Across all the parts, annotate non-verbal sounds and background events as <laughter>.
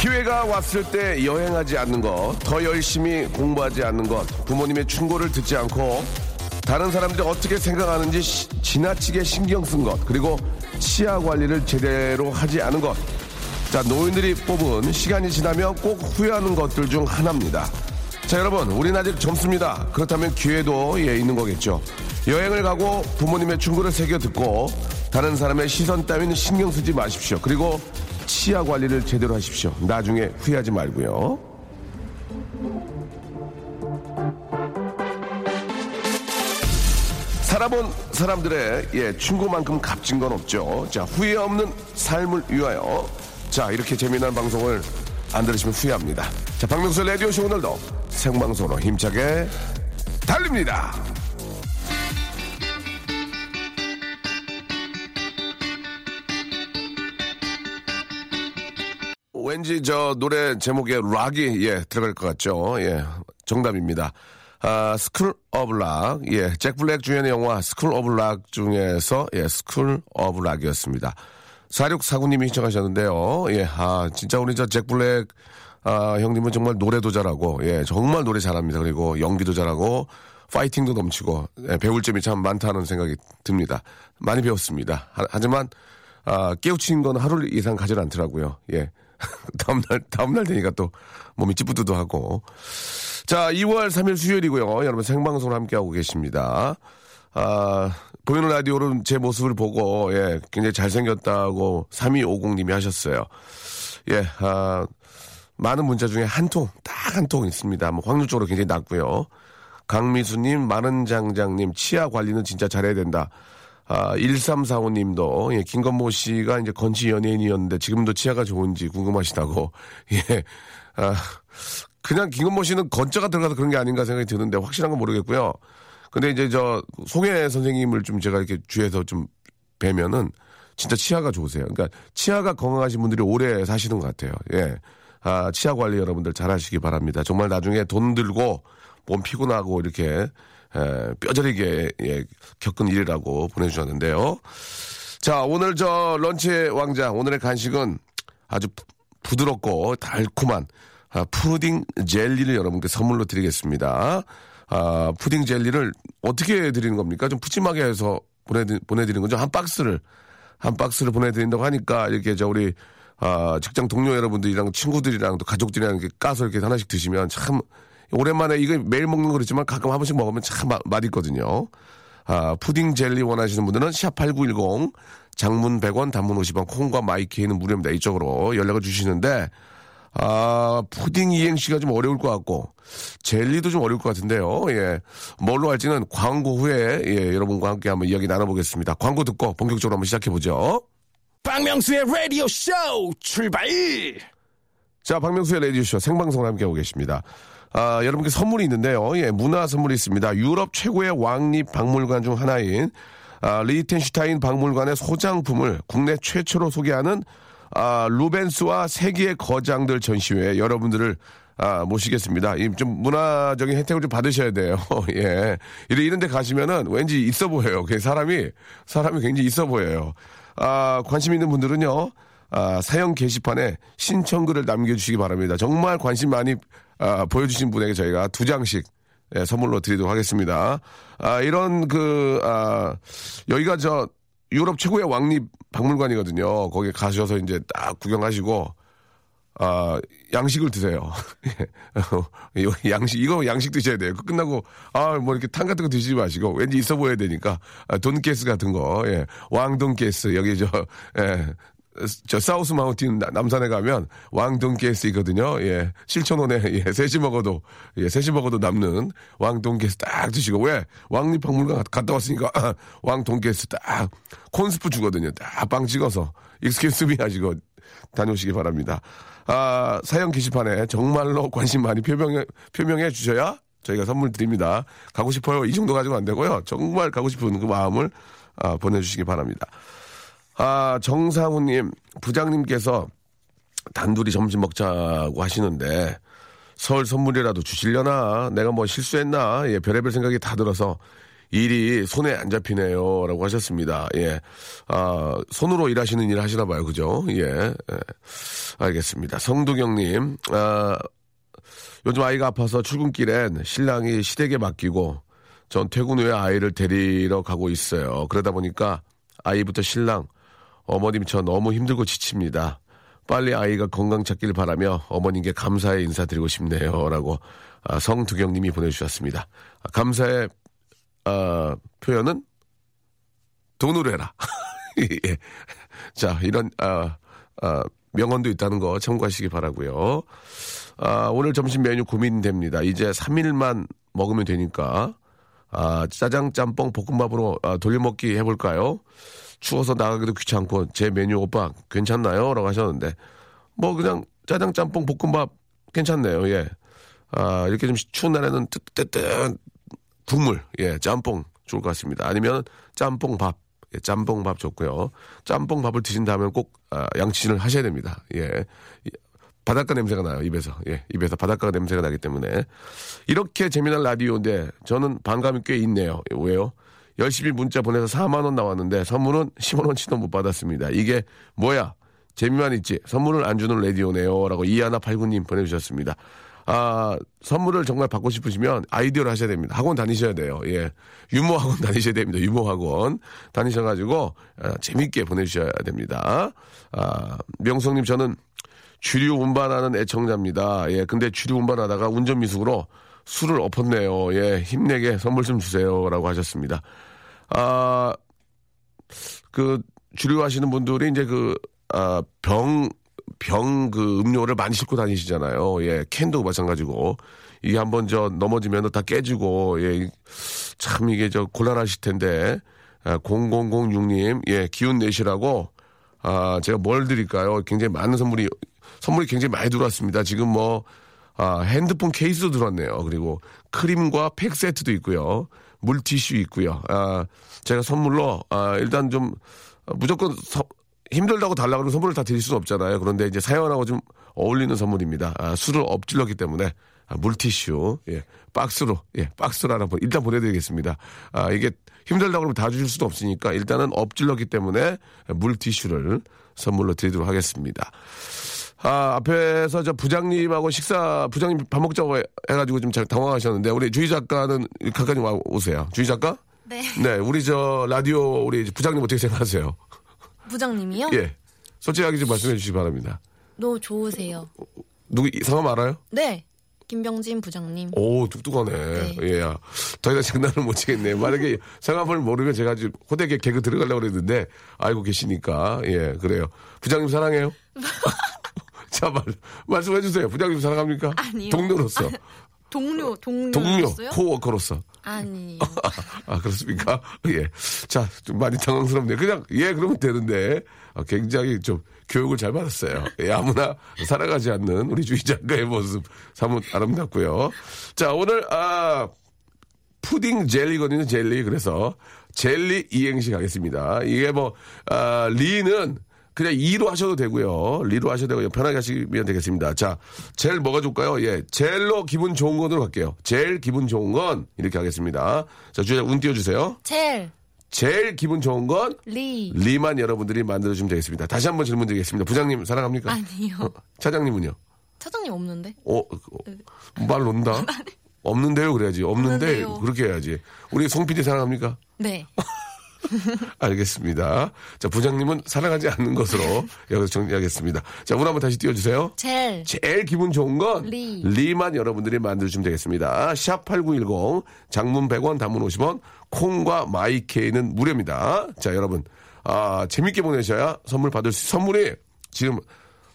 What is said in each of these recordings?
기회가 왔을 때 여행하지 않는 것, 더 열심히 공부하지 않는 것, 부모님의 충고를 듣지 않고 다른 사람들이 어떻게 생각하는지 시- 지나치게 신경 쓴 것, 그리고 치아 관리를 제대로 하지 않은 것. 자, 노인들이 뽑은 시간이 지나면 꼭 후회하는 것들 중 하나입니다. 자, 여러분, 우린 아직 젊습니다. 그렇다면 기회도 예, 있는 거겠죠. 여행을 가고 부모님의 충고를 새겨 듣고 다른 사람의 시선 따위는 신경 쓰지 마십시오. 그리고 치아 관리를 제대로 하십시오. 나중에 후회하지 말고요. 살아본 사람들의 예, 충고만큼 값진 건 없죠. 자, 후회 없는 삶을 위하여. 자, 이렇게 재미난 방송을 안 들으시면 후회합니다. 자, 박명수 라디오쇼 오늘도 생방송으로 힘차게 달립니다. 왠지 저 노래 제목에 락이 예 들어갈 것 같죠. 예 정답입니다. 아 School of Rock 예 잭 블랙 주연의 영화 School of Rock 중에서 예 School of Rock이었습니다. 4649님이 신청하셨는데요. 예 아 진짜 우리 저 잭 블랙 아 형님은 정말 노래도 잘하고 예 정말 노래 잘합니다. 그리고 연기도 잘하고 파이팅도 넘치고 예, 배울 점이 참 많다는 생각이 듭니다. 많이 배웠습니다. 하, 하지만 아, 깨우친 건 하루 이상 가지 않더라고요. 예. <laughs> 다음날, 다음날 되니까 또 몸이 찌뿌드도하고. 자, 2월 3일 수요일이고요. 여러분 생방송을 함께하고 계십니다. 아, 보이는 라디오로 제 모습을 보고, 예, 굉장히 잘생겼다고 3250님이 하셨어요. 예, 아, 많은 문자 중에 한 통, 딱 한 통 있습니다. 뭐 확률적으로 굉장히 낮고요. 강미수님, 마른 장장님, 치아 관리는 진짜 잘해야 된다. 아, 1345님도, 예, 김건모 씨가 이제 건치 연예인이었는데 지금도 치아가 좋은지 궁금하시다고, <laughs> 예, 아, 그냥 김건모 씨는 건자가 들어가서 그런 게 아닌가 생각이 드는데 확실한 건 모르겠고요. 근데 이제 저 송혜 선생님을 좀 제가 이렇게 주위에서 좀 뵈면은 진짜 치아가 좋으세요. 그러니까 치아가 건강하신 분들이 오래 사시는 것 같아요. 예. 아, 치아 관리 여러분들 잘 하시기 바랍니다. 정말 나중에 돈 들고 몸 피곤하고 이렇게 에, 뼈저리게 예, 겪은 일이라고 보내주셨는데요. 자, 오늘 저 런치의 왕자, 오늘의 간식은 아주 부- 부드럽고 달콤한 아, 푸딩 젤리를 여러분께 선물로 드리겠습니다. 아, 푸딩 젤리를 어떻게 드리는 겁니까? 좀 푸짐하게 해서 보내드, 보내드리는 거죠. 한 박스를, 한 박스를 보내드린다고 하니까 이렇게 저 우리 아, 직장 동료 여러분들이랑 친구들이랑 또 가족들이랑 이렇게 까서 이렇게 하나씩 드시면 참 오랜만에 이거 매일 먹는 거겠지만 가끔 한 번씩 먹으면 참 맛, 맛있거든요. 아, 푸딩 젤리 원하시는 분들은 샵8910 장문 100원 단문 50원 콩과 마이케이는 무료입니다. 이쪽으로 연락을 주시는데 아, 푸딩 이행시가 좀 어려울 것 같고 젤리도 좀 어려울 것 같은데요. 예. 뭘로 할지는 광고 후에 예, 여러분과 함께 한번 이야기 나눠보겠습니다. 광고 듣고 본격적으로 한번 시작해 보죠. 박명수의 라디오 쇼 출발! 자, 박명수의 라디오 쇼 생방송을 함께하고 계십니다. 아, 여러분께 선물이 있는데요. 예, 문화 선물이 있습니다. 유럽 최고의 왕립 박물관 중 하나인 아, 리텐슈타인 박물관의 소장품을 국내 최초로 소개하는 아, 루벤스와 세계의 거장들 전시회에 여러분들을 아, 모시겠습니다. 이좀 문화적인 혜택을 좀 받으셔야 돼요. <laughs> 예. 이런, 이런 데 가시면은 왠지 있어 보여요. 그 사람이, 사람이 굉장히 있어 보여요. 아, 관심 있는 분들은요, 아, 사연 게시판에 신청글을 남겨주시기 바랍니다. 정말 관심 많이 아, 보여주신 분에게 저희가 두 장씩 예, 선물로 드리도록 하겠습니다. 아, 이런 그, 아, 여기가 저 유럽 최고의 왕립 박물관이거든요. 거기 가셔서 이제 딱 구경하시고 아, 양식을 드세요. <laughs> 양식, 이거 양식 드셔야 돼요. 그 끝나고, 아, 뭐 이렇게 탕 같은 거 드시지 마시고, 왠지 있어 보여야 되니까, 아, 돈가스 같은 거, 예. 왕돈가스, 여기 저, 예. 저 사우스 마운틴 나- 남산에 가면 왕돈가스 있거든요. 예. 7,000원에, <laughs> 예. 셋이 먹어도, 예. 셋이 먹어도 남는 왕돈가스 딱 드시고, 왜? 왕립 박물관 갔- 갔다 왔으니까, <laughs> 왕돈가스 딱, 콘스프 주거든요. 딱 빵 찍어서, 익스큐스미 하시고, 다녀오시기 바랍니다. 아, 사연 게시판에 정말로 관심 많이 표명해, 표명해 주셔야 저희가 선물 드립니다. 가고 싶어요. 이 정도 가지고 안 되고요. 정말 가고 싶은 그 마음을 아, 보내주시기 바랍니다. 아, 정상우님, 부장님께서 단둘이 점심 먹자고 하시는데 설 선물이라도 주시려나? 내가 뭐 실수했나? 예, 별의별 생각이 다 들어서 일이 손에 안 잡히네요. 라고 하셨습니다. 예. 아, 손으로 일하시는 일 하시나 봐요. 그죠? 예. 예. 알겠습니다. 성두경님, 아, 요즘 아이가 아파서 출근길엔 신랑이 시댁에 맡기고 전 퇴근 후에 아이를 데리러 가고 있어요. 그러다 보니까 아이부터 신랑, 어머님 저 너무 힘들고 지칩니다. 빨리 아이가 건강 찾기를 바라며 어머님께 감사의 인사드리고 싶네요. 라고 아, 성두경님이 보내주셨습니다. 아, 감사의 아, 표현은 돈으로 해라. <laughs> 예. 자, 이런 아, 아, 명언도 있다는 거 참고하시기 바라고요. 아, 오늘 점심 메뉴 고민됩니다. 이제 3일만 먹으면 되니까 아, 짜장 짬뽕 볶음밥으로 아, 돌려먹기 해볼까요? 추워서 나가기도 귀찮고 제 메뉴 오빠 괜찮나요? 라고 하셨는데 뭐 그냥 짜장 짬뽕 볶음밥 괜찮네요. 예. 아, 이렇게 좀 추운 날에는 뜨뜻한 국물, 예, 짬뽕 좋을 것 같습니다. 아니면 짬뽕밥, 예, 짬뽕밥 좋고요. 짬뽕밥을 드신 다음에 꼭 아, 양치를 하셔야 됩니다. 예. 이- 바닷가 냄새가 나요, 입에서. 예, 입에서 바닷가 냄새가 나기 때문에. 이렇게 재미난 라디오인데 저는 반감이 꽤 있네요. 왜요? 열심히 문자 보내서 4만원 나왔는데 선물은 10만원치도 못 받았습니다. 이게 뭐야? 재미만 있지. 선물을 안 주는 라디오네요. 라고 이하나89님 보내주셨습니다. 아, 선물을 정말 받고 싶으시면 아이디어를 하셔야 됩니다. 학원 다니셔야 돼요. 예. 유머 학원 <laughs> 다니셔야 됩니다. 유머 학원 다니셔가지고, 아, 재밌게 보내주셔야 됩니다. 아, 명성님 저는 주류 운반하는 애청자입니다. 예, 근데 주류 운반하다가 운전 미숙으로 술을 엎었네요. 예, 힘내게 선물 좀 주세요. 라고 하셨습니다. 아, 그, 주류 하시는 분들이 이제 그, 아, 병, 병 그 음료를 많이 싣고 다니시잖아요. 예, 캔도 마찬가지고. 이게 한번 저 넘어지면 다 깨지고, 예, 이- 참 이게 저 곤란하실 텐데, 아, 0006님, 예, 기운 내시라고, 아, 제가 뭘 드릴까요? 굉장히 많은 선물이, 선물이 굉장히 많이 들어왔습니다. 지금 뭐, 아, 핸드폰 케이스도 들어왔네요. 그리고 크림과 팩 세트도 있고요. 물티슈 있고요. 아, 제가 선물로, 아, 일단 좀, 아, 무조건 서- 힘들다고 달라고 하는 선물을 다 드릴 수는 없잖아요. 그런데 이제 사연하고 좀 어울리는 선물입니다. 아, 술을 엎질렀기 때문에 아, 물티슈, 예, 박스로, 예, 박스로 하나 보- 일단 보내드리겠습니다. 아, 이게 힘들다고 그러면 다 주실 수도 없으니까 일단은 엎질렀기 때문에 물티슈를 선물로 드리도록 하겠습니다. 아, 앞에서 저 부장님하고 식사, 부장님 밥 먹자고 해- 해가지고 좀 잘 당황하셨는데, 우리 주희 작가는 가까이 와 오세요. 주희 작가? 네. 네, 우리 저 라디오, 우리 부장님 어떻게 생각하세요? 부장님이요? 예. 솔직하게 좀 말씀해 주시기 바랍니다. 너 좋으세요. 누구, 이 성함 알아요? 네. 김병진 부장님. 오, 뚝뚝하네. 네. 예, 야. 더 이상 장난을 못 치겠네. 만약에 성함을 모르면 제가 지금 호되게 개그 들어가려고 그랬는데, 알고 계시니까, 예, 그래요. 부장님 사랑해요? <laughs> 자, 말, 말씀해 주세요. 부장님 사랑합니까? 아니요. 동료로서. 동료, 동료. 동료, 코워커로서. 아니요. <laughs> 아, 그렇습니까? 예. 자, 좀 많이 당황스럽네요. 그냥, 예, 그러면 되는데, 아, 굉장히 좀 교육을 잘 받았어요. 예, 아무나 살아가지 않는 우리 주희 작가의 모습 사뭇 아름답고요. 자, 오늘, 아, 푸딩 젤리거든요, 젤리. 그래서 젤리 이행시 가겠습니다. 이게 뭐, 아, 리는 그냥 이로 하셔도 되고요. 리로 하셔도 되고요. 편하게 하시면 되겠습니다. 자, 젤 뭐가 좋을까요? 예, 젤로 기분 좋은 건으로 갈게요. 젤 기분 좋은 건 이렇게 하겠습니다. 자, 주자 운 띄워주세요. 젤, 제일 기분 좋은 건 리. 리만 여러분들이 만들어주면 되겠습니다. 다시 한번 질문 드리겠습니다. 부장님 사랑합니까? 아니요. 어, <laughs> 차장님은요? 차장님 없는데? 어, 어, 말 논다? <laughs> 없는데요, 그래야지. 없는데 없는데요. 그렇게 해야지. 우리 송 PD 사랑합니까? 네. <laughs> <laughs> 알겠습니다. 자, 부장님은 사랑하지 않는 것으로 여기서 정리하겠습니다. 자, 운 한번 다시 띄워주세요. 젤. 제일 기분 좋은 건 리. 리만 여러분들이 만들어주시면 되겠습니다. 샵8910 장문 100원 단문 50원 콩과 마이케이는 무료입니다. 자 여러분 아 재밌게 보내셔야 선물 받을 수 선물이 지금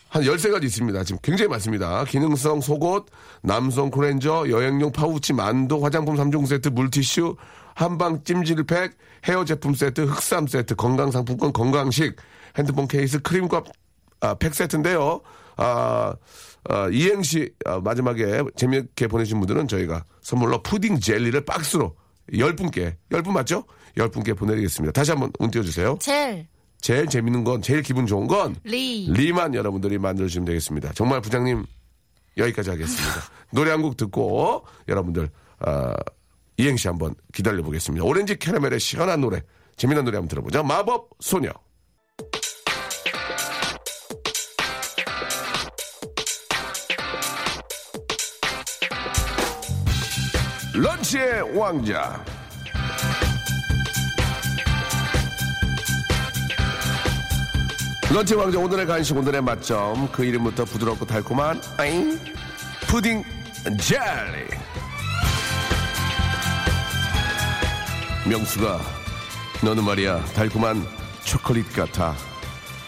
한 13가지 있습니다. 지금 굉장히 많습니다. 기능성 속옷, 남성 클렌저, 여행용 파우치, 만두, 화장품 3종 세트, 물티슈, 한방 찜질팩, 헤어 제품 세트, 흑삼 세트, 건강상품권, 건강식, 핸드폰 케이스, 크림과 아, 팩 세트인데요. 아, 아, 이행시 아, 마지막에 재미있게 보내신 분들은 저희가 선물로 푸딩 젤리를 박스로 10분께, 10분 맞죠? 10분께 보내드리겠습니다. 다시 한번 운 띄워주세요. 젤. 제일 재밌는 건, 제일 기분 좋은 건, 리. 리만 여러분들이 만들어주시면 되겠습니다. 정말 부장님, 여기까지 하겠습니다. <laughs> 노래 한 곡 듣고, 여러분들, 아, 이행시 한번 기다려보겠습니다. 오렌지 캐러멜의 시원한 노래, 재미난 노래 한번 들어보자. 마법 소녀. 런치의 왕자. 런치 왕자 오늘의 간식 오늘의 맛점 그 이름부터 부드럽고 달콤한 아잉 푸딩 젤리 명수가 너는 말이야 달콤한 초콜릿 같아.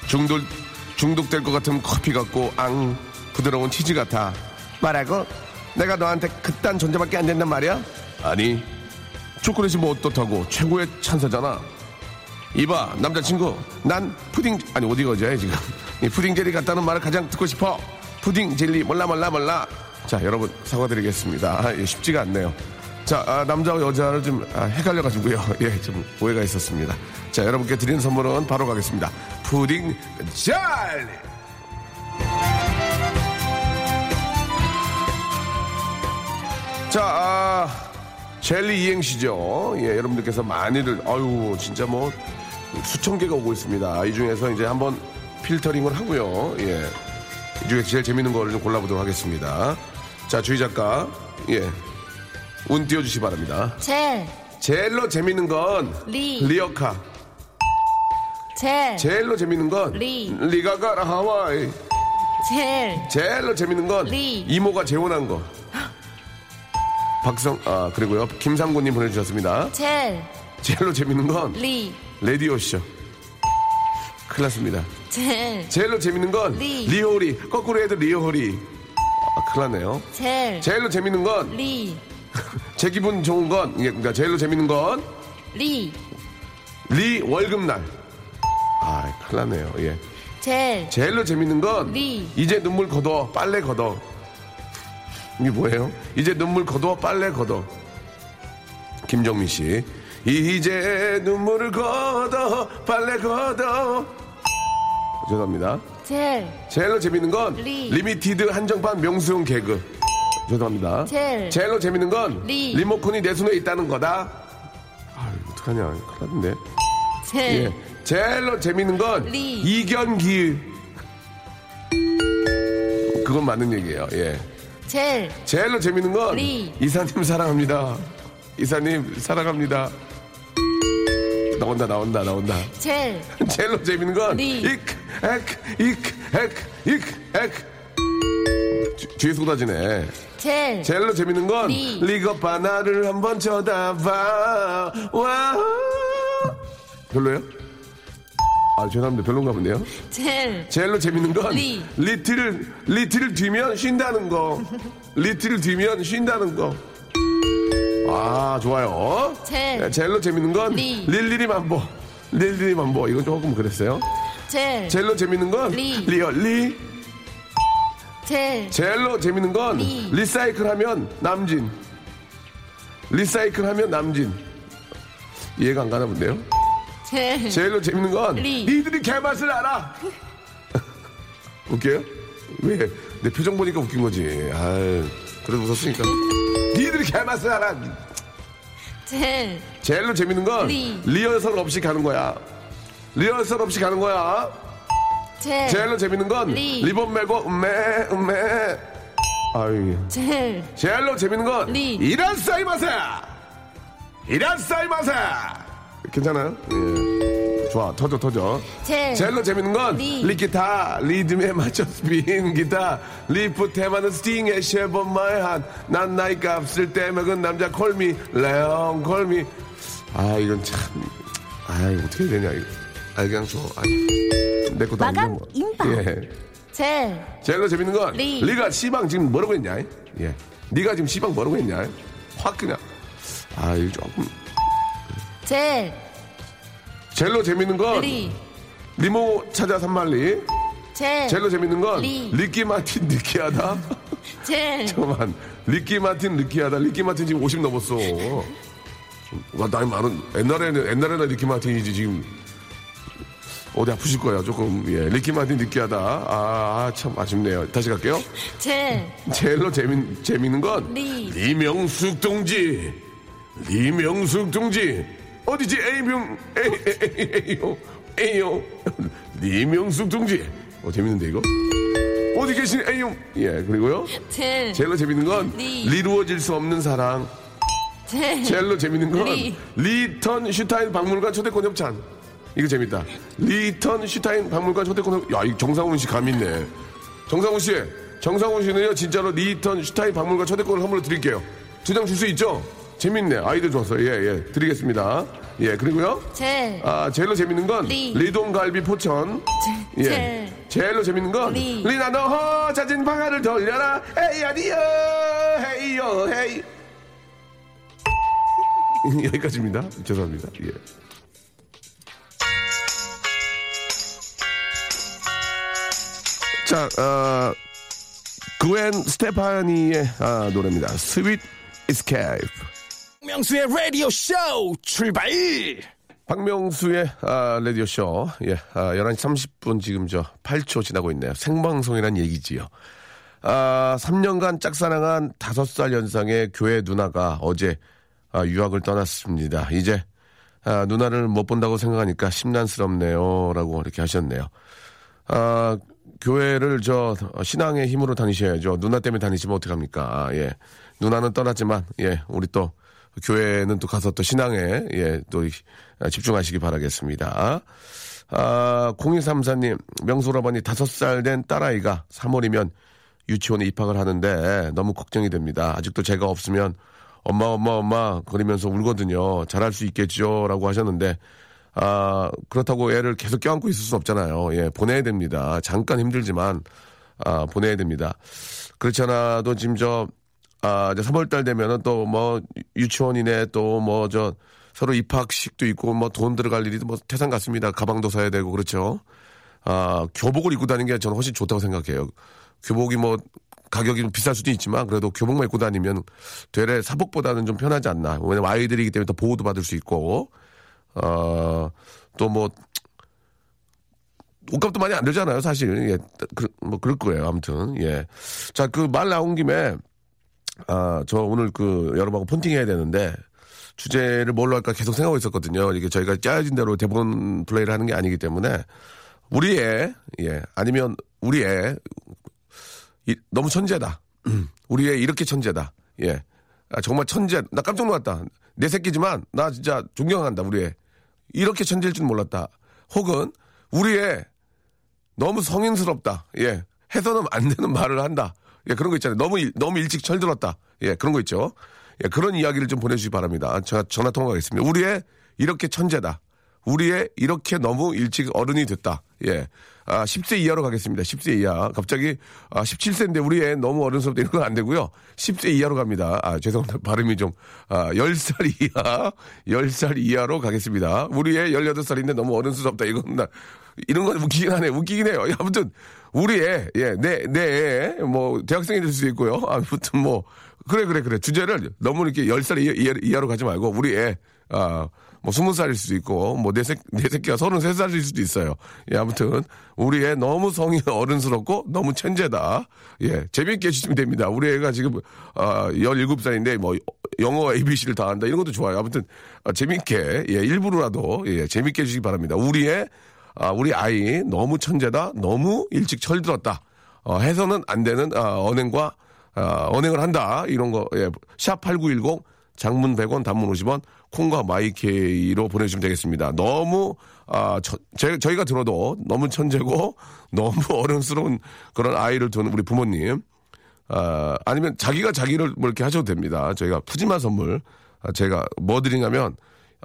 중독 중독될 것 같은 커피 같고 앙 부드러운 치즈 같아. 말하고 내가 너한테 그딴 존재밖에 안 된단 말이야? 아니 초콜릿이 뭐 어떻다고 최고의 찬사잖아. 이봐 남자친구 난 푸딩 아니 어디 가자 지금. 이 푸딩 젤리 같다는 말을 가장 듣고 싶어. 푸딩 젤리 몰라 몰라 몰라. 자 여러분 사과드리겠습니다. 아, 예, 쉽지가 않네요 자 아, 남자와 여자를 좀 아, 헷갈려가지고요 <laughs> 예 좀 오해가 있었습니다 자 여러분께 드리는 선물은 바로 가겠습니다 푸딩 젤리 자, 아, 젤리 이행시죠. 예, 여러분들께서 많이들, 아유, 진짜 뭐, 수천 개가 오고 있습니다. 이 중에서 이제 한번 필터링을 하고요. 예. 이 중에 제일 재밌는 거를 좀 골라보도록 하겠습니다. 자, 주희 작가, 예. 운 띄워주시 기 바랍니다. 젤. 제일로 재밌는 건, 리. 리어카. 젤. 제일로 재밌는 건, 리. 리가 가라 하와이. 젤. 제일로 재밌는 건 리. 이모가 재혼한 거. 박성 아 그리고요 김상구님 보내주셨습니다. 젤. 제일로 재밌는 건 리. 레디오 쇼. 큰일 났습니다. 젤. 제일로 재밌는 건 리. 리호리 거꾸로 해도 리호리. 아, 큰일 났네요. 젤. 제일로 재밌는 건 제 리. 기분 좋은 건 이게 그러니까 제일로 재밌는 건 리. 리 월급날. 아 큰일 났네요. 예. 젤. 제일로 재밌는 건 리. 이제 눈물 걷어 빨래 걷어 이게 뭐예요? 이제 눈물 걷어 빨래 걷어 김정민 씨 이제 눈물을 걷어 빨래 걷어 죄송합니다 젤. 제일로 재밌는 건 리. limited 한정판 명수용 개그 죄송합니다 젤. 제일로 재밌는 건 리. 리모컨이 내 손에 있다는 거다 아 어떡하냐 큰일 났는데 젤. 예. 제일로 재밌는 건 리. 이경규. 그건 맞는 얘기예요. 예. 젤. 제일로 재밌는 건 리. 이사님 사랑합니다. 이사님 사랑합니다. 나온다 나온다 나온다. 젤. <laughs> 제일로 재밌는 건 리. 이크 에크 이크 에크 이크 에크. 뒤- 뒤에 쏟아지네. 젤. 제일로 재밌는 건 리. 리거 바 나를 한번 쳐다봐. 와. 별로요? 아 죄송합니다. 별론가 본데요. 젤. 제일로 재밌는 건 리. 리틀을 리틀을 뒤면 쉰다는 거. 리틀을 뒤면 쉰다는 거. 아 좋아요. 젤. 네, 제일로 재밌는 건 리. 릴리리 맘보. 릴리리 맘보. 이건 조금 그랬어요. 젤. 제일로 재밌는 건 리. really. 젤. 제일로 재밌는 건 리. 리사이틀 하면 남진. 리사이틀 하면 남진. 이해가 안 가나 본데요. 젤. 제일로 재밌는 건 리. 니들이 개맛을 알아. <laughs> 웃겨요? 왜? 내 표정 보니까 웃긴 거지. 아, 그래도 웃었으니까. 니들이 개맛을 알아. 젤. 제일로 재밌는 건 리. 리허설 없이 가는 거야. 리허설 없이 가는 거야. 젤. 제일로 재밌는 건 리. 리본 메고 음메 음메. 아유. 젤. 제일로 재밌는 건 리. いらっしゃいませ. いらっしゃいませ. 괜찮아요? 예. 좋아, 터져, 터져. 젤. 젤로 재밌는 건 리. 리기타 리듬에 맞춰 스피인 기타 리프 테마는 스팅의 Shape of My Heart 난 나잇값을 떼먹은 남자 call me 레옹 call me 아 이건 참아 이거 어떻게 되냐 이거 아 그냥 줘내거 다 마감 뭐. 임박. 예. 젤. 젤로 재밌는 건 리. 리가 시방 지금 뭐라고 했냐 예 네가 지금 시방 뭐라고 했냐 확 그냥 아 이거 조금 젤. 젤로 재밌는 건 리. 리모 찾아 삼만리 젤. 젤로 재밌는 건 리. 리키 마틴 느끼하다. 젤. <laughs> 잠깐만. 리키 마틴 느끼하다. 리키 마틴 지금 50 넘었어. 와, 나이 많은, 옛날에는, 옛날에는 리키 마틴이지, 지금. 어디 아프실 거야, 조금. 예. 리키 마틴 느끼하다. 아, 아, 참 아쉽네요. 다시 갈게요. 젤. 제일로 재밌, 재밌는 건. 리. 리명숙 동지. 리명숙 동지. 어디지? A, A요. A요. 리명숙 동지. 어, 재밌는데, 이거? 어디 계신 A용? 예, 그리고요. 젤. 제일로 재밌는 건 리. 리루어질 수 없는 사랑. 젤. 제일로 재밌는 건 리. 리히텐슈타인 박물관 초대권 협찬. 이거 재밌다. 리히텐슈타인 박물관 초대권 협... 야, 이 정상훈 씨 감 있네. 정상훈 씨, 정상훈 씨는요 진짜로 리히텐슈타인 박물관 초대권을 선물로 드릴게요. 두 장 줄 수 있죠? 재밌네. 아이디어 좋았어요. 예, 예. 드리겠습니다. 예, 그리고요. 젤. 아, 제일로 재밌는 건 리. 리동 갈비 포천. 예. 젤. 제일로 재밌는 건 리. 리나 너 자진 방아를 돌려라. 헤이 아디어 헤이요 헤이. <laughs> 여기까지입니다. 죄송합니다. 예. 자, 어, 그웬 스테파니의 아, 노래입니다. Sweet Escape. 박명수의 라디오 쇼 출발! 박명수의 아, 라디오 쇼. 예, 아, 11시 30분 지금 저 8초 지나고 있네요. 생방송이란 얘기지요. 아, 3년간 짝사랑한 5살 연상의 교회 누나가 어제 아, 유학을 떠났습니다. 이제 아, 누나를 못 본다고 생각하니까 심란스럽네요. 라고 이렇게 하셨네요. 아, 교회를 저 신앙의 힘으로 다니셔야죠. 누나 때문에 다니시면 어떡합니까? 아, 예. 누나는 떠났지만 예, 우리 또 교회는 또 가서 또 신앙에 예, 또 이- 아, 집중하시기 바라겠습니다. 아, 0234님, 명소라버니 다섯 살된 딸아이가 3월이면 유치원에 입학을 하는데 너무 걱정이 됩니다. 아직도 제가 없으면 엄마, 엄마, 엄마 그러면서 울거든요. 잘할 수 있겠죠? 라고 하셨는데, 아, 그렇다고 애를 계속 껴안고 있을 수 없잖아요. 예, 보내야 됩니다. 잠깐 힘들지만, 아, 보내야 됩니다. 그렇지 않아도 지금 저, 아, 이제 3월달 되면은 또 뭐 유치원이네 또 뭐 저 서로 입학식도 있고 뭐 돈 들어갈 일이 뭐 태산 같습니다. 가방도 사야 되고 그렇죠. 아, 교복을 입고 다니는 게 저는 훨씬 좋다고 생각해요. 교복이 뭐 가격이 좀 비쌀 수도 있지만 그래도 교복만 입고 다니면 되레 사복보다는 좀 편하지 않나. 왜냐면 아이들이기 때문에 더 보호도 받을 수 있고, 어, 또 뭐, 옷값도 많이 안 들잖아요, 사실. 예, 그, 뭐, 그럴 거예요, 아무튼. 예. 자, 그 말 나온 김에, 아, 저 오늘 그 여러분하고 폰팅 해야 되는데, 주제를 뭘로 할까 계속 생각하고 있었거든요. 이게 저희가 짜여진 대로 대본 플레이를 하는 게 아니기 때문에, 우리 애, 예, 아니면 우리 애, 이- 너무 천재다. <clears throat> 우리 애 이렇게 천재다. 예. 아, 정말 천재. 나 깜짝 놀랐다. 내 새끼지만 나 진짜 존경한다. 우리 애. 이렇게 천재일 줄 몰랐다. 혹은 우리 애 너무 성인스럽다. 예. 해서는 안 되는 말을 한다. 예, 그런 거 있잖아요. 너무, 일- 너무 일찍 철들었다. 예, 그런 거 있죠. 예, 그런 이야기를 좀 보내주시기 바랍니다. 제가 전화 통화하겠습니다. 우리의 이렇게 천재다. 우리의 이렇게 너무 일찍 어른이 됐다. 예. 아, 10세 이하로 가겠습니다. 10세 이하. 갑자기, 아, 17세인데 우리 애 너무 어른스럽다. 이런 건 안 되고요. 10세 이하로 갑니다. 아, 죄송합니다. 발음이 좀, 아, 10살 이하, 10살 이하로 가겠습니다. 우리 애 18살인데 너무 어른스럽다. 이건 나, 이런 건 웃기긴 하네. 웃기긴 해요. 야, 아무튼, 우리 애, 예, 내, 내 애, 뭐, 대학생이 될 수도 있고요. 아무튼 뭐, 그래, 그래, 그래. 주제를 너무 이렇게 10살 이하, 이하, 이하로 가지 말고, 우리 애, 아, 뭐, 20살일 수도 있고, 뭐, 내 새, 내 새끼가 33살일 수도 있어요. 예, 아무튼, 우리 애 너무 성이 <laughs> 어른스럽고, 너무 천재다. 예, 재밌게 해주시면 됩니다. 우리 애가 지금, 아, 17살인데, 뭐, 영어 ABC를 다 한다. 이런 것도 좋아요. 아무튼, 아, 재밌게, 예, 일부러라도, 예, 재밌게 해주시기 바랍니다. 우리 애, 아, 우리 아이 너무 천재다. 너무 일찍 철들었다. 어, 해서는 안 되는, 아, 언행과, 아, 언행을 한다. 이런 거, 예, 샵8910, 장문 100원, 단문 50원, 콩과 마이케이로 보내주시면 되겠습니다. 너무 아, 저, 제, 저희가 들어도 너무 천재고 <laughs> 너무 어른스러운 그런 아이를 두는 우리 부모님 아, 아니면 자기가 자기를 뭐 이렇게 하셔도 됩니다. 저희가 푸짐한 선물 아, 제가 뭐 드리냐면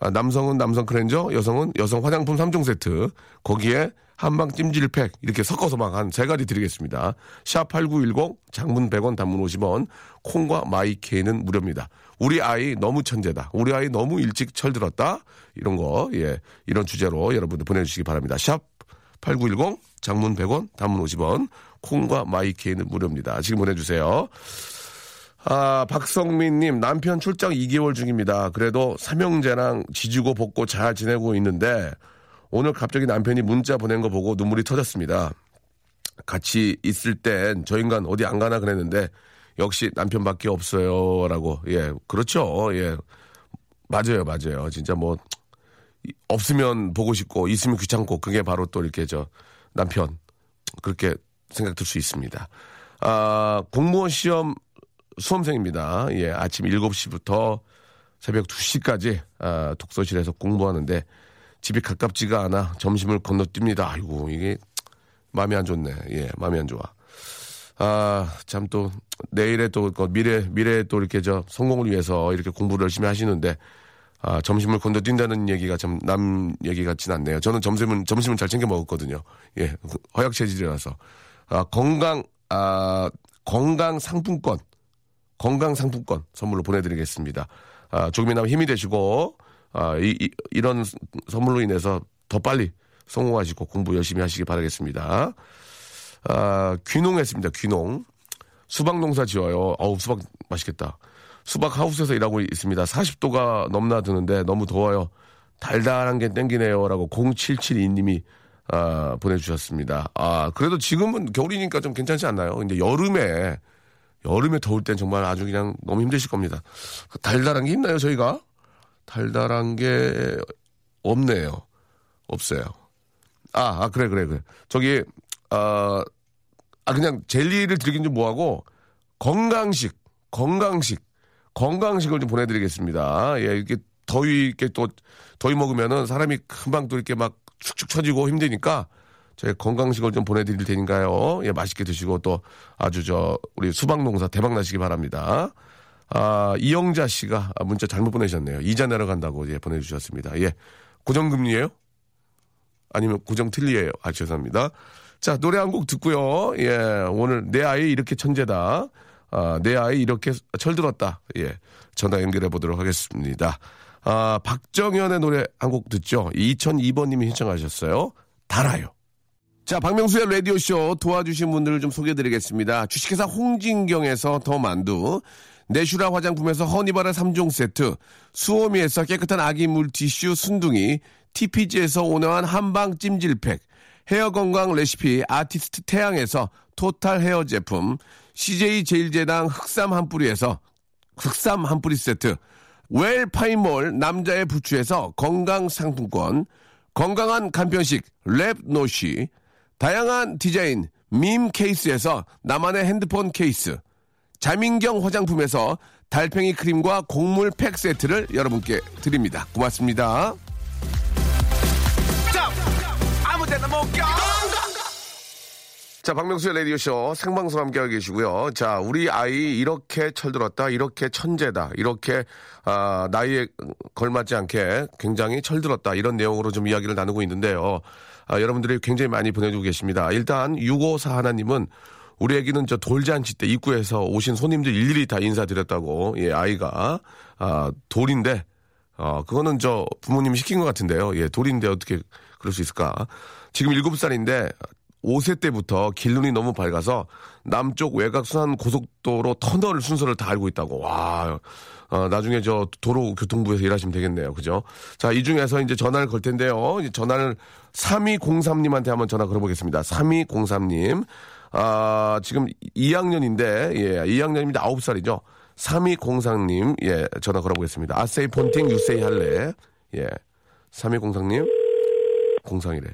아, 남성은 남성 크렌저, 여성은 여성 화장품 3종 세트 거기에 한방 찜질팩 이렇게 섞어서 막 한 세 가지 드리겠습니다. 샵8910 장문 100원 단문 50원 콩과 마이케이는 무료입니다. 우리 아이 너무 천재다. 우리 아이 너무 일찍 철들었다. 이런 거 예. 이런 주제로 여러분들 보내 주시기 바랍니다. 샵 8910 장문 100원 단문 50원 콩과 마이케이는 무료입니다. 지금 보내 주세요. 아, 박성민님, 남편 출장 2개월 중입니다. 그래도 삼형제랑 지지고 볶고 잘 지내고 있는데, 오늘 갑자기 남편이 문자 보낸 거 보고 눈물이 터졌습니다. 같이 있을 땐 저 인간 어디 안 가나 그랬는데, 역시 남편밖에 없어요. 라고. 예, 그렇죠. 예. 맞아요, 맞아요. 진짜 뭐, 이- 없으면 보고 싶고, 있으면 귀찮고, 그게 바로 또 이렇게 저, 남편. 그렇게 생각 들수 있습니다. 아, 공무원 시험 수험생입니다. 예, 아침 7시부터 새벽 2시까지 아, 독서실에서 공부하는데 집이 가깝지가 않아 점심을 건너뜁니다. 아이고, 이게 마음이 안 좋네. 예, 마음이 안 좋아. 아, 참 또 내일에 또그 미래 미래에 또 이렇게 저 성공을 위해서 이렇게 공부를 열심히 하시는데 아, 점심을 건너뛴다는 얘기가 참 남 얘기 같진 않네요. 저는 점심은 점심은 잘 챙겨 먹었거든요. 예, 허약 체질이라서 아, 건강 아, 건강 상품권 건강 상품권 선물로 보내드리겠습니다. 아, 조금이나마 힘이 되시고 아, 이, 런 선물로 인해서 더 빨리 성공하시고 공부 열심히 하시기 바라겠습니다. 아, 귀농했습니다. 귀농. 수박 농사 지어요. 어우, 수박 맛있겠다. 수박 하우스에서 일하고 있습니다. 40도가 넘나 드는데 너무 더워요. 달달한 게 땡기네요. 라고 0772님이 아, 보내주셨습니다. 아, 그래도 지금은 겨울이니까 좀 괜찮지 않나요? 근데 여름에, 여름에 더울 땐 정말 아주 그냥 너무 힘드실 겁니다. 달달한 게 있나요, 저희가? 달달한 게 없네요. 없어요. 아, 아, 그래, 그래, 그래. 저기, 아, 아, 그냥 젤리를 드리긴 좀 뭐하고, 건강식, 건강식, 건강식을 좀 보내드리겠습니다. 예, 이렇게 더위, 이렇게 또, 더위 먹으면은 사람이 금방 또 이렇게 막 축축 처지고 힘드니까, 저희 건강식을 좀 보내드릴 테니까요. 예, 맛있게 드시고 또 아주 저, 우리 수박 농사 대박 나시기 바랍니다. 아, 이영자 씨가 문자 잘못 보내셨네요. 이자 내려간다고 예, 보내주셨습니다. 예. 고정금리예요 아니면 고정 틀리예요. 아, 죄송합니다. 자, 노래 한 곡 듣고요. 예, 오늘 내 아이 이렇게 천재다. 아, 내 아이 이렇게 철들었다. 예, 전화 연결해 보도록 하겠습니다. 아, 박정현의 노래 한 곡 듣죠. 2002번님이 신청하셨어요. 달아요. 자, 박명수의 라디오쇼 도와주신 분들을 좀 소개해드리겠습니다. 주식회사 홍진경에서 더 만두, 내슈라 화장품에서 허니바라 3종 세트, 수오미에서 깨끗한 아기 물티슈 순둥이, TPG에서 온화한 한방 찜질팩, 헤어 건강 레시피 아티스트 태양에서 total 헤어 제품, CJ 제일제당 흑삼 한 뿌리에서 흑삼 한 뿌리 세트, 웰 파이몰 남자의 부추에서 건강 상품권, 건강한 간편식 랩노시, 다양한 디자인 밈 케이스에서 나만의 핸드폰 케이스, 자민경 화장품에서 달팽이 크림과 곡물 팩 세트를 여러분께 드립니다. 고맙습니다. 자, 박명수의 라디오쇼 생방송 함께하고 계시고요. 자, 우리 아이 이렇게 철들었다, 이렇게 천재다, 이렇게, 아, 나이에 걸맞지 않게 굉장히 철들었다, 이런 내용으로 좀 이야기를 나누고 있는데요. 아, 여러분들이 굉장히 많이 보내주고 계십니다. 일단, 654 하나님은 우리 애기는 저 돌잔치 때 입구에서 오신 손님들 일일이 다 인사드렸다고, 예, 아이가, 아, 돌인데, 어, 그거는 저 부모님이 시킨 것 같은데요. 예, 돌인데 어떻게 그럴 수 있을까? 지금 7살인데 5세 때부터 길눈이 너무 밝아서 남쪽 외곽 순환 고속도로 터널 순서를 다 알고 있다고. 와, 어, 나중에 저 도로교통부에서 일하시면 되겠네요. 그죠? 자, 이 중에서 이제 전화를 걸 텐데요. 전화를 3203님한테 한번 전화 걸어보겠습니다. 3203님. 아, 지금 2학년인데, 예, 2학년입니다. 9살이죠. 3203님, 예, 전화 걸어보겠습니다. 아세이 폰팅 유세이 할래. 예. 3203님, 공상이래.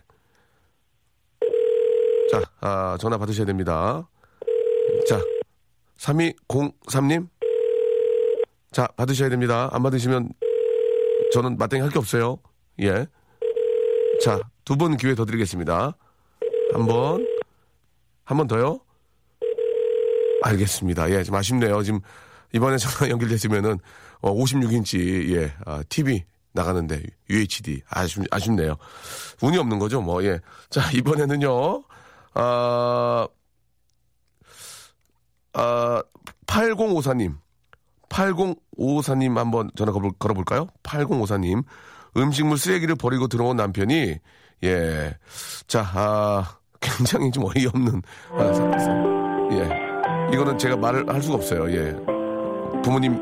자, 아, 전화 받으셔야 됩니다. 자, 3203님. 자, 받으셔야 됩니다. 안 받으시면 저는 마땅히 할 게 없어요. 예. 자, 두 번 기회 더 드리겠습니다. 한 번, 한 번 더요? 알겠습니다. 예, 좀 아쉽네요. 지금 이번에 전화 연결됐으면은 어, 56인치 예, 아, TV 나가는데 UHD 아쉽 아쉽네요. 운이 없는 거죠, 뭐 예. 자 이번에는요. 아, 아 8054님, 8054님 한번 전화 걸어, 걸어볼 까요? 8054님 음식물 쓰레기를 버리고 들어온 남편이 예, 자 아, <laughs> 굉장히 좀 어이없는 아, 예. 이거는 제가 말을 할 수가 없어요. 예. 부모님이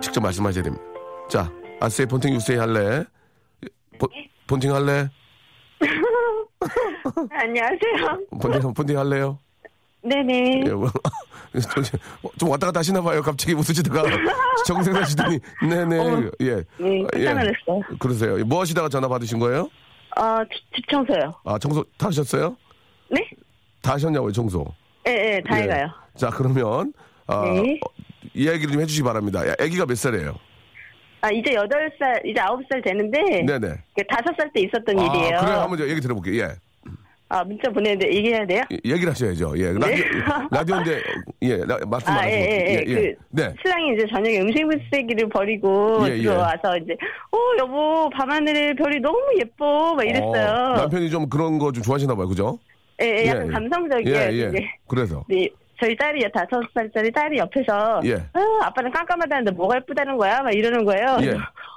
직접 말씀하셔야 됩니다. 자, 아세이 본팅 유세이 할래? 본, 본팅 할래? <laughs> 안녕하세요. 본팅, 본팅 할래요? 네네. 예, 뭐, <laughs> 좀, 좀 왔다 갔다 하시나 봐요. 갑자기 웃으시다가 <laughs> 정생하시더니 네네 예. 네, 깜짝 놀랐어요. 그러세요. 뭐 하시다가 전화 받으신 거예요? 어, 집, 집 청소요. 아 청소 다 하셨어요? 네? 다 하셨냐고요 청소? 예, 예, 다 예. 해가요. 자 그러면 아, 네. 어, 이야기를 좀 해주시기 바랍니다. 야, 아기가 몇 살이에요? 아, 이제 여덟 살 이제 아홉 살 되는데. 네네. 그 다섯 살 때 있었던 일이에요. 아, 그래 한번 저 얘기 들어볼게요. 예. 아, 문자 보내는데 얘기해야 돼요? 예, 얘기를 하셔야죠. 예. 라디오, <laughs> 라디오 인데, 예, 라, 말씀 아, 안 예, 하시면. 예, 예. 그, 네. 신랑이 이제 저녁에 음식물 쓰레기를 버리고 예, 예. 들어와서 이제, 어, 여보, 밤하늘의 별이 너무 예뻐. 막 이랬어요. 어, 남편이 좀 그런 거 좀 좋아하시나 봐요. 그죠? 예, 예, 약간 예, 예. 감성적이에요. 예, 예. 그래서. 네, 저희 딸이 다섯 살짜리 딸이 옆에서 예. 어, 아빠는 깜깜하다는데 뭐가 예쁘다는 거야? 막 이러는 거예요. 예.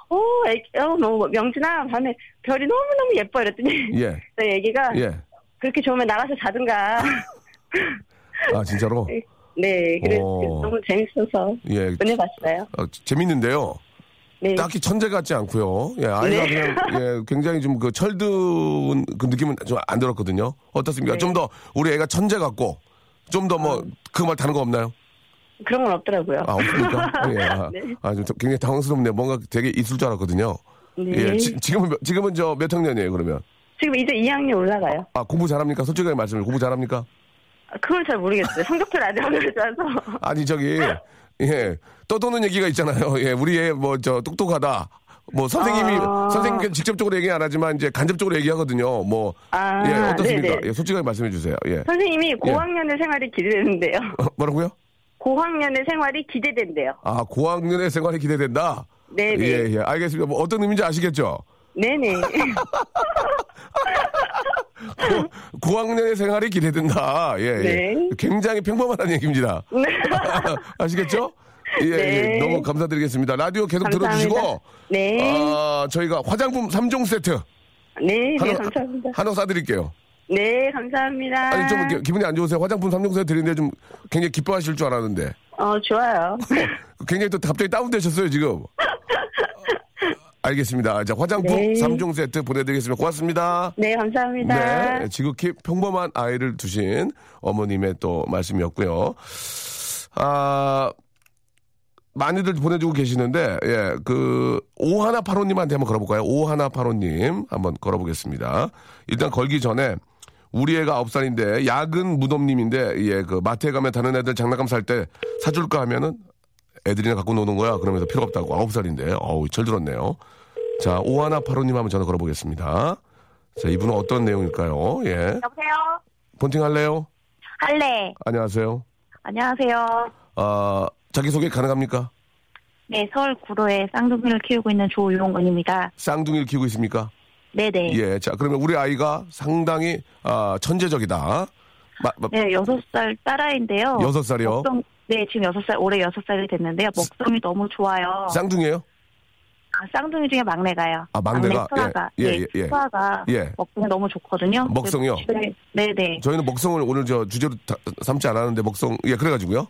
어, 애기, 어, 뭐, 명진아, 밤에 별이 너무너무 예뻐. 이랬더니, 예. <laughs> 저희 애기가 예. 그렇게 좋으면 나가서 자든가. 아, 진짜로? <laughs> 네, 그래서 어. 너무 재밌어서 예. 보내봤어요. 어, 재밌는데요. 네. 딱히 천재 같지 않고요. 예, 아이가 네. 그냥 <laughs> 예, 굉장히 좀 그 철든 그 느낌은 좀 안 들었거든요. 어떻습니까? 네. 좀더 우리 애가 천재 같고 좀 더 뭐그말 다른 거 없나요? 그런 건 없더라고요. 아, 없습니까? <laughs> 예. 아, 네. 아, 좀 굉장히 당황스럽네요. 뭔가 되게 있을 줄 알았거든요. 네. 예. 지, 지금은 몇- 지금은 저 몇 학년이에요, 그러면? 지금 이제 2학년 올라가요. 아, 공부 잘합니까? 솔직하게 말씀을 공부 잘합니까? 아, 그걸 잘 모르겠어요. 성적표를 아직 안 올려줘서. 아니, 저기, 예, 떠도는 얘기가 있잖아요. 예, 우리 애 뭐, 저, 똑똑하다. 뭐, 선생님이, 아. 선생님께 직접적으로 얘기 안 하지만, 이제 간접적으로 얘기하거든요. 뭐, 아, 예, 어떻습니까? 예, 솔직하게 말씀해 주세요. 예. 선생님이 고학년의 생활이 기대되는데요. <laughs> 어, 뭐라고요? 고학년의 생활이 기대된대요. 아, 고학년의 생활이 기대된다? 네네. 예, 예, 알겠습니다. 뭐, 어떤 의미인지 아시겠죠? 네네. <laughs> 고, 고학년의 생활이 기대된다. 예, 예. 네. 굉장히 평범한 얘기입니다. <laughs> 아시겠죠? 예, 예, 네. 너무 감사드리겠습니다. 라디오 계속 감사합니다. 들어주시고, 네. 아, 저희가 화장품 3종 세트 네, 네, 하나, 감사합니다. 하나 싸드릴게요. 네, 감사합니다. 아니, 좀 기- 기분이 안 좋으세요? 화장품 3종 세트 드리는데 좀 굉장히 기뻐하실 줄 알았는데. 어, 좋아요. <laughs> 굉장히 또 갑자기 다운되셨어요, 지금. <laughs> 알겠습니다. 자, 화장품 네. 3종 세트 보내드리겠습니다. 고맙습니다. 네, 감사합니다. 네, 지극히 평범한 아이를 두신 어머님의 또 말씀이었고요. 아, 많이들 보내주고 계시는데, 예, 그, 오하나파로님한테 한번 걸어볼까요? 오하나파로님 한번 걸어보겠습니다. 일단 걸기 전에, 우리 애가 아홉 살인데, 야근 무덤님인데, 예, 그, 마트에 가면 다른 애들 장난감 살 때 사줄까 하면은, 애들이나 갖고 노는 거야. 그러면서 필요 없다고. 아홉 살인데, 어우, 철 들었네요. 자, 오하나파로님 한번 전화 걸어보겠습니다. 자, 이분은 어떤 내용일까요? 예. 여보세요? 본팅 할래요? 할래. 안녕하세요. 안녕하세요. 아, 자기소개 가능합니까? 네, 서울 구로에 쌍둥이를 키우고 있는 조용건입니다. 쌍둥이를 키우고 있습니까? 네네. 예. 자, 그러면 우리 아이가 상당히, 아, 천재적이다. 마, 마, 네, 여섯 살 딸아이인데요. 여섯 살이요? 먹성, 네, 지금 여섯 살, 올해 여섯 살이 됐는데요. 먹성이 너무 좋아요. 쌍둥이에요? 아, 쌍둥이 중에 막내가요. 아, 막내가? 막내 수아가. 예, 예, 네, 예, 예. 수아가 예. 먹성이 너무 좋거든요. 먹성이요? 네, 네네. 저희는 먹성을 오늘 저 주제로 다- 삼지 않았는데 먹성, 예, 그래가지고요.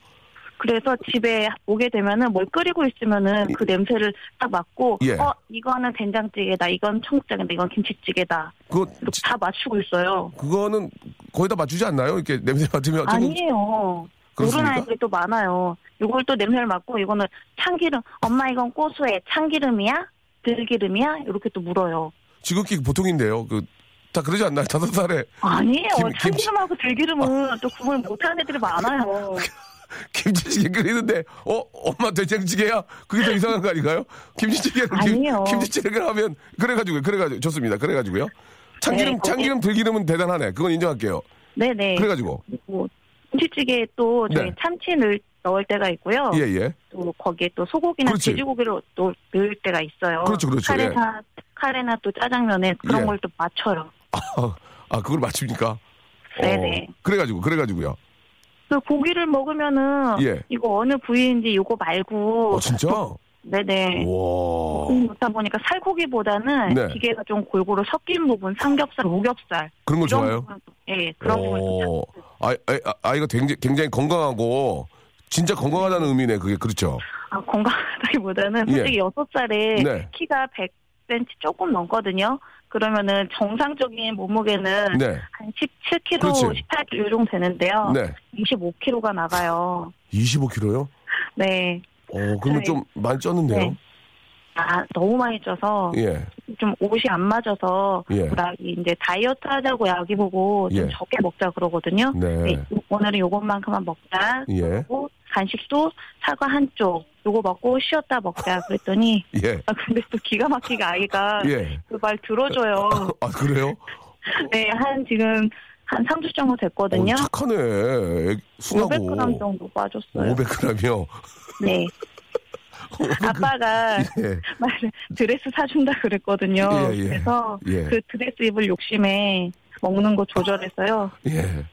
그래서 집에 오게 되면은 뭘 끓이고 있으면은 그 냄새를 딱 맡고, 예. 어, 이거는 된장찌개다, 이건 청국장이다, 이건 김치찌개다. 그거, 이렇게 다 맞추고 있어요. 그거는 거의 다 맞추지 않나요? 이렇게 냄새 맡으면. 조금- 아니에요. 그렇습니까? 모르는 아이들이 또 많아요. 이걸 또 냄새를 맡고 이거는 참기름. 엄마 이건 고소해. 참기름이야? 들기름이야? 이렇게 또 물어요. 지극히 보통인데요. 그, 다 그러지 않나요? <laughs> 다섯 살에. 아니에요. 김- 김치- 참기름하고 들기름은 또 구분 못하는 애들이 많아요. <laughs> 김치찌개 끓이는데 어 엄마 된장찌개야? 그게 더 이상한 거 아닌가요? 김치찌개를 김- 아니요. 김치찌개를 하면 그래가지고 그래가지고 좋습니다. 그래가지고요. 참기름 네, 참기름 들기름은 대단하네. 그건 인정할게요. 네네. 그래가지고 그리고 김치찌개에 또 저희 네. 참치 넣을, 넣을 때가 있고요. 예 예. 또 거기에 또 소고기나 그렇지. 돼지고기를 또 넣을 때가 있어요. 그렇죠, 그렇죠. 카레나 카레나 또 짜장면에 그런 예. 걸또 맞춰요. 아, 아 그걸 맞춥니까? 네네. 어, 그래가지고 그래가지고요. 그 고기를 먹으면은 예. 이거 어느 부위인지 이거 말고 어 진짜? 네네. 와. 그렇다 보니까 살코기보다는 네. 기계가 좀 골고루 섞인 부분, 삼겹살, 오겹살 그런 좋아요? 부분, 예, 그런 부분 어, 아, 아, 아이가 굉장히, 굉장히 건강하고 진짜 건강하다는 의미네. 그게 그렇죠. 아, 건강하다기보다는 예. 솔직히 여섯 살에 네. 키가 100cm 조금 넘거든요. 그러면은 정상적인 몸무게는 네. 한 17kg, 그렇지. 18kg 정도 되는데요. 네. 25kg가 나가요. 25kg요? 네. 어, 그러면 네. 좀 많이 쪘는데요? 네. 아, 너무 많이 쪄서 예. 좀 옷이 안 맞아서 예. 이제 다이어트 하자고 약이 보고 좀 예. 적게 먹자 그러거든요. 네. 오늘은 요것만큼만 먹자. 예. 그리고 간식도 사과 한 쪽 요거 먹고 쉬었다 먹자 그랬더니 <laughs> 예. 아 근데 또 기가 막히게 아이가 <laughs> 예. 그 말 들어줘요. 아, 그래요? <laughs> 네, 한 지금 한 3주 정도 됐거든요. 어, 착하네. 애- 순하고. 500g 정도 빠졌어요. 500g이요? 네. 아빠가 예. 드레스 사준다 그랬거든요. 예, 예. 그래서 예. 그 드레스 입을 욕심에 먹는 거 조절해서요. 예.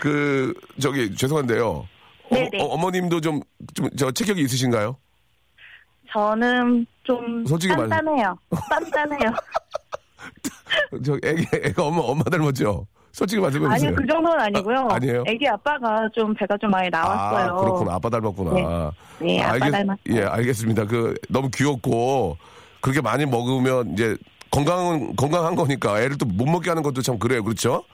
그, 저기, 죄송한데요. 네네. 어, 머님도 좀 좀, 저, 체격이 있으신가요? 저는 좀 솔직히 말- 단단해요. 단단해요. <laughs> 저, 애기, 애가 엄마, 엄마 닮았죠? 솔직히 말씀해 보세요. 아니요, 그 정도는 아니고요. 아, 아니에요? 애기 아빠가 좀 배가 좀 많이 나왔어요. 아, 그렇구나. 아빠 닮았구나. 네, 아빠 닮았어요. 예, 알겠습니다. 그, 너무 귀엽고, 그렇게 많이 먹으면, 이제, 건강은, 건강한 거니까, 애를 또 못 먹게 하는 것도 참 그래요. 그렇죠?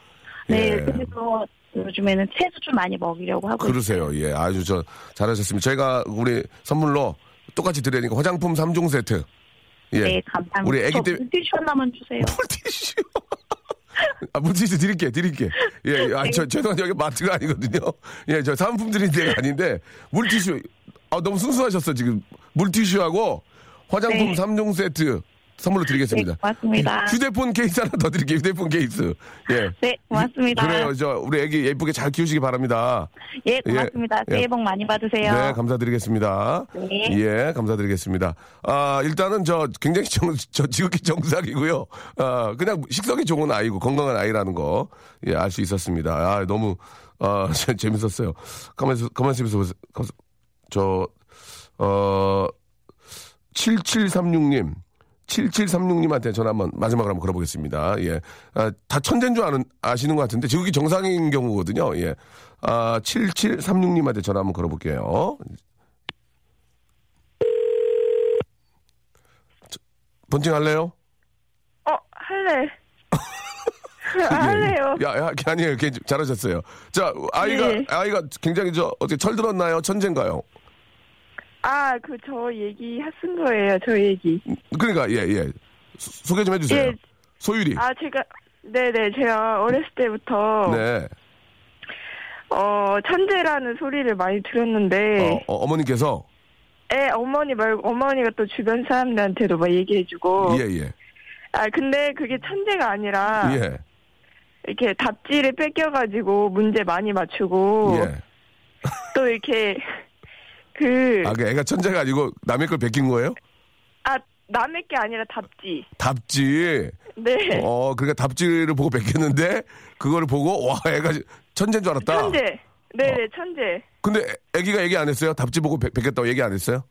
네, 예. 그래서 요즘에는 채소 좀 많이 먹이려고 하고 있어요. 그러세요. 예, 아주 저, 잘하셨습니다. 저희가 우리 선물로 똑같이 드리니까 화장품 3종 세트. 예. 네, 감사합니다. 우리 애기 저 때- 물티슈 하나만 주세요. 물티슈. <laughs> 아, 물티슈 드릴게, 드릴게. 예, 아, 저, 죄송한데, 여기 마트가 아니거든요. 예, 저 사은품 드린 데가 아닌데, 물티슈, 아, 너무 순수하셨어, 지금. 물티슈하고 화장품 네. 삼 3종 세트 선물로 드리겠습니다. 네, 고맙습니다. 휴대폰 케이스 하나 더 드릴게요, 휴대폰 케이스. 예. 네, 고맙습니다. 그래요, 저, 우리 애기 예쁘게 잘 키우시기 바랍니다. 예, 고맙습니다. 예. 새해 복 많이 받으세요. 네, 감사드리겠습니다. 네. 예, 감사드리겠습니다. 아, 일단은 저 굉장히 정, 저 지극히 정상이고요. 아, 그냥 식성이 좋은 아이고 건강한 아이라는 거, 예, 알 수 있었습니다. 아, 너무, 아, <laughs> 재- 재밌었어요. 가만히, 가만히 있어 보세요. 저, 어, 7736님. 7736님한테 전화 한번 마지막으로 한번 걸어보겠습니다. 예. 아, 다 천재인 줄 아는, 아시는 것 같은데, 지극히 정상인 경우거든요. 예. 아, 7736님한테 전화 한번 걸어볼게요. 저, 번칭 할래요? 어, 할래. 아, <laughs> 할래요. 야, 야, 아니에요. 괜- 잘하셨어요. 자, 아이가, 네. 아이가 굉장히 저, 어떻게 철들었나요? 천재인가요? 아, 그 저 얘기 쓴 거예요. 저 얘기. 그러니까, 예, 예. 소- 소개 좀 해주세요. 예. 소율이. 아, 제가 네네 제가 어렸을 때부터 네. 어 천재라는 소리를 많이 들었는데 어, 어, 머님께서 애 어머니 말고 어머니가 또 주변 사람들한테도 막 얘기해주고 예, 예. 아 근데 그게 천재가 아니라 예. 이렇게 답지를 뺏겨가지고 문제 많이 맞추고 예. 또 이렇게 그 아, 그 애가 천재가 아니고 남의 걸 베낀 거예요? 아 남의 게 아니라 답지 답지. 네 어, 그러니까 답지를 보고 베꼈는데, 그거를 보고, 와, 애가 천재인 줄 알았다. 천재 네네 어. 천재 근데 애- 애기가 얘기 안 했어요? 답지 보고 베, 꼈다고 얘기 안 했어요?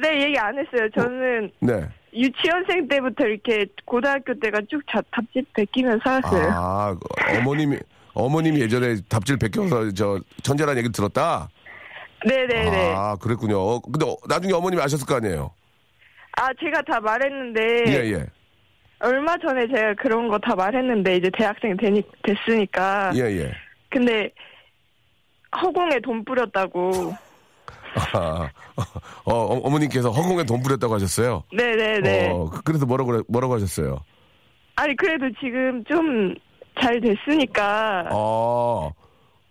네 얘기 안 했어요 저는 네. 유치원생 때부터 이렇게 고등학교 때가 쭉 자, 답지 베끼면서 살았어요 아, 그 어머님이, 어머님이 예전에 답지를 베껴서 저 천재라는 얘기를 들었다? 네네네 아, 그랬군요. 어, 근데 어, 나중에 어머님이 아셨을 거 아니에요? 아 제가 다 말했는데 예, 예. 얼마 전에 제가 그런 거 다 말했는데 이제 대학생 되니, 됐으니까 예, 예. 근데 허공에 돈 뿌렸다고 아, 어, 어, 어머님께서 허공에 돈 뿌렸다고 하셨어요? 네네네 어, 그- 그래서 뭐라고, 뭐라고 하셨어요? 아니 그래도 지금 좀 잘 됐으니까 어,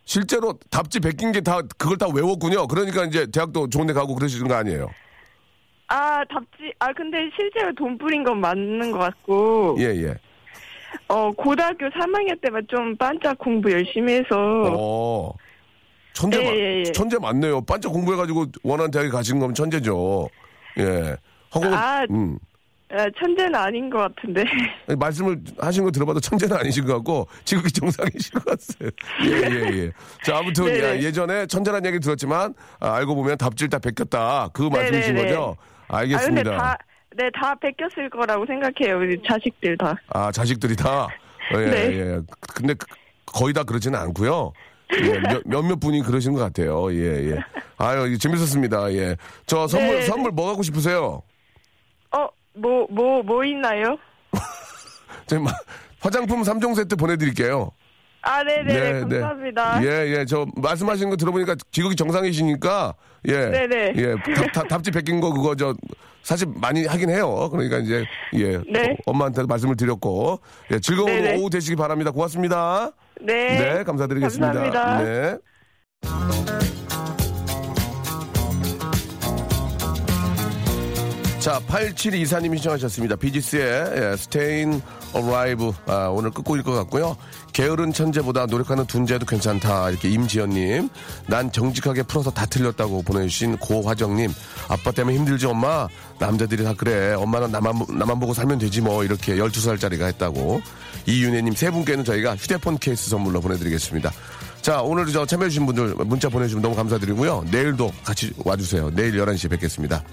실제로 답지 베낀 게 다 그걸 다 외웠군요. 그러니까 이제 대학도 좋은 데 가고 그러시는 거 아니에요? 아, 답지, 아, 근데 실제로 돈 뿌린 건 맞는 것 같고, 예, 예. 어, 고등학교 3학년 때만 좀 반짝 공부 열심히 해서, 어. 천재, 예, 맞, 예, 예. 천재 맞네요. 반짝 공부해 가지고 원하는 대학에 가신 거면 천재죠. 예. 하고, 아. 음. 아, 천재는 아닌 것 같은데. <laughs> 아니, 말씀을 하신 거 들어봐도 천재는 아니신 것 같고, 지극히 정상이신 것 같아요. 예, 예, 예. 자, 아무튼, 네네. 야, 예전에 천재란 얘기 들었지만, 아, 알고 보면 답질 다 베꼈다. 그 말씀이신 네네네. 거죠? 아, 근데 알겠습니다. 다, 네, 다 뺏겼을 거라고 생각해요. 우리 자식들 다. 아, 자식들이 다? 어, 예, <laughs> 네. 예. 근데 그- 거의 다 그러지는 않고요. 예, 몇, <laughs> 몇몇 분이 그러신 것 같아요. 예, 예. 아유, 재밌었습니다. 예. 저 선물, 네. 선물 뭐 갖고 싶으세요? 어, 뭐, 뭐, 뭐 있나요? <laughs> 저희 마- 화장품 3종 세트 보내드릴게요. 아, 네네, 감사합니다. 예, 예. 저 말씀하신 거 들어보니까 지극히 정상이시니까, 예. 네네. 예. 답, 답, 답 지 베낀 거 그거 저, 사실 많이 하긴 해요. 그러니까 이제, 예. 네. 어, 엄마한테 말씀을 드렸고, 예. 즐거운 네네. 오후 되시기 바랍니다. 고맙습니다. 네. 네, 감사드리겠습니다. 감사합니다. 네. 자, 8724님이 신청하셨습니다. 비지스의 예, Staying Alive. 아, 오늘 끝곡일 것 같고요. 게으른 천재보다 노력하는 둔재도 괜찮다. 이렇게 임지연님. 난 정직하게 풀어서 다 틀렸다고 보내주신 고화정님. 아빠 때문에 힘들지, 엄마? 남자들이 다 그래. 엄마는 나만, 나만 보고 살면 되지 뭐. 이렇게 12살짜리가 했다고. 이윤혜님 세 분께는 저희가 휴대폰 케이스 선물로 보내드리겠습니다. 자, 오늘 저 참여해주신 분들 문자 보내주시면 너무 감사드리고요. 내일도 같이 와주세요. 내일 11시에 뵙겠습니다.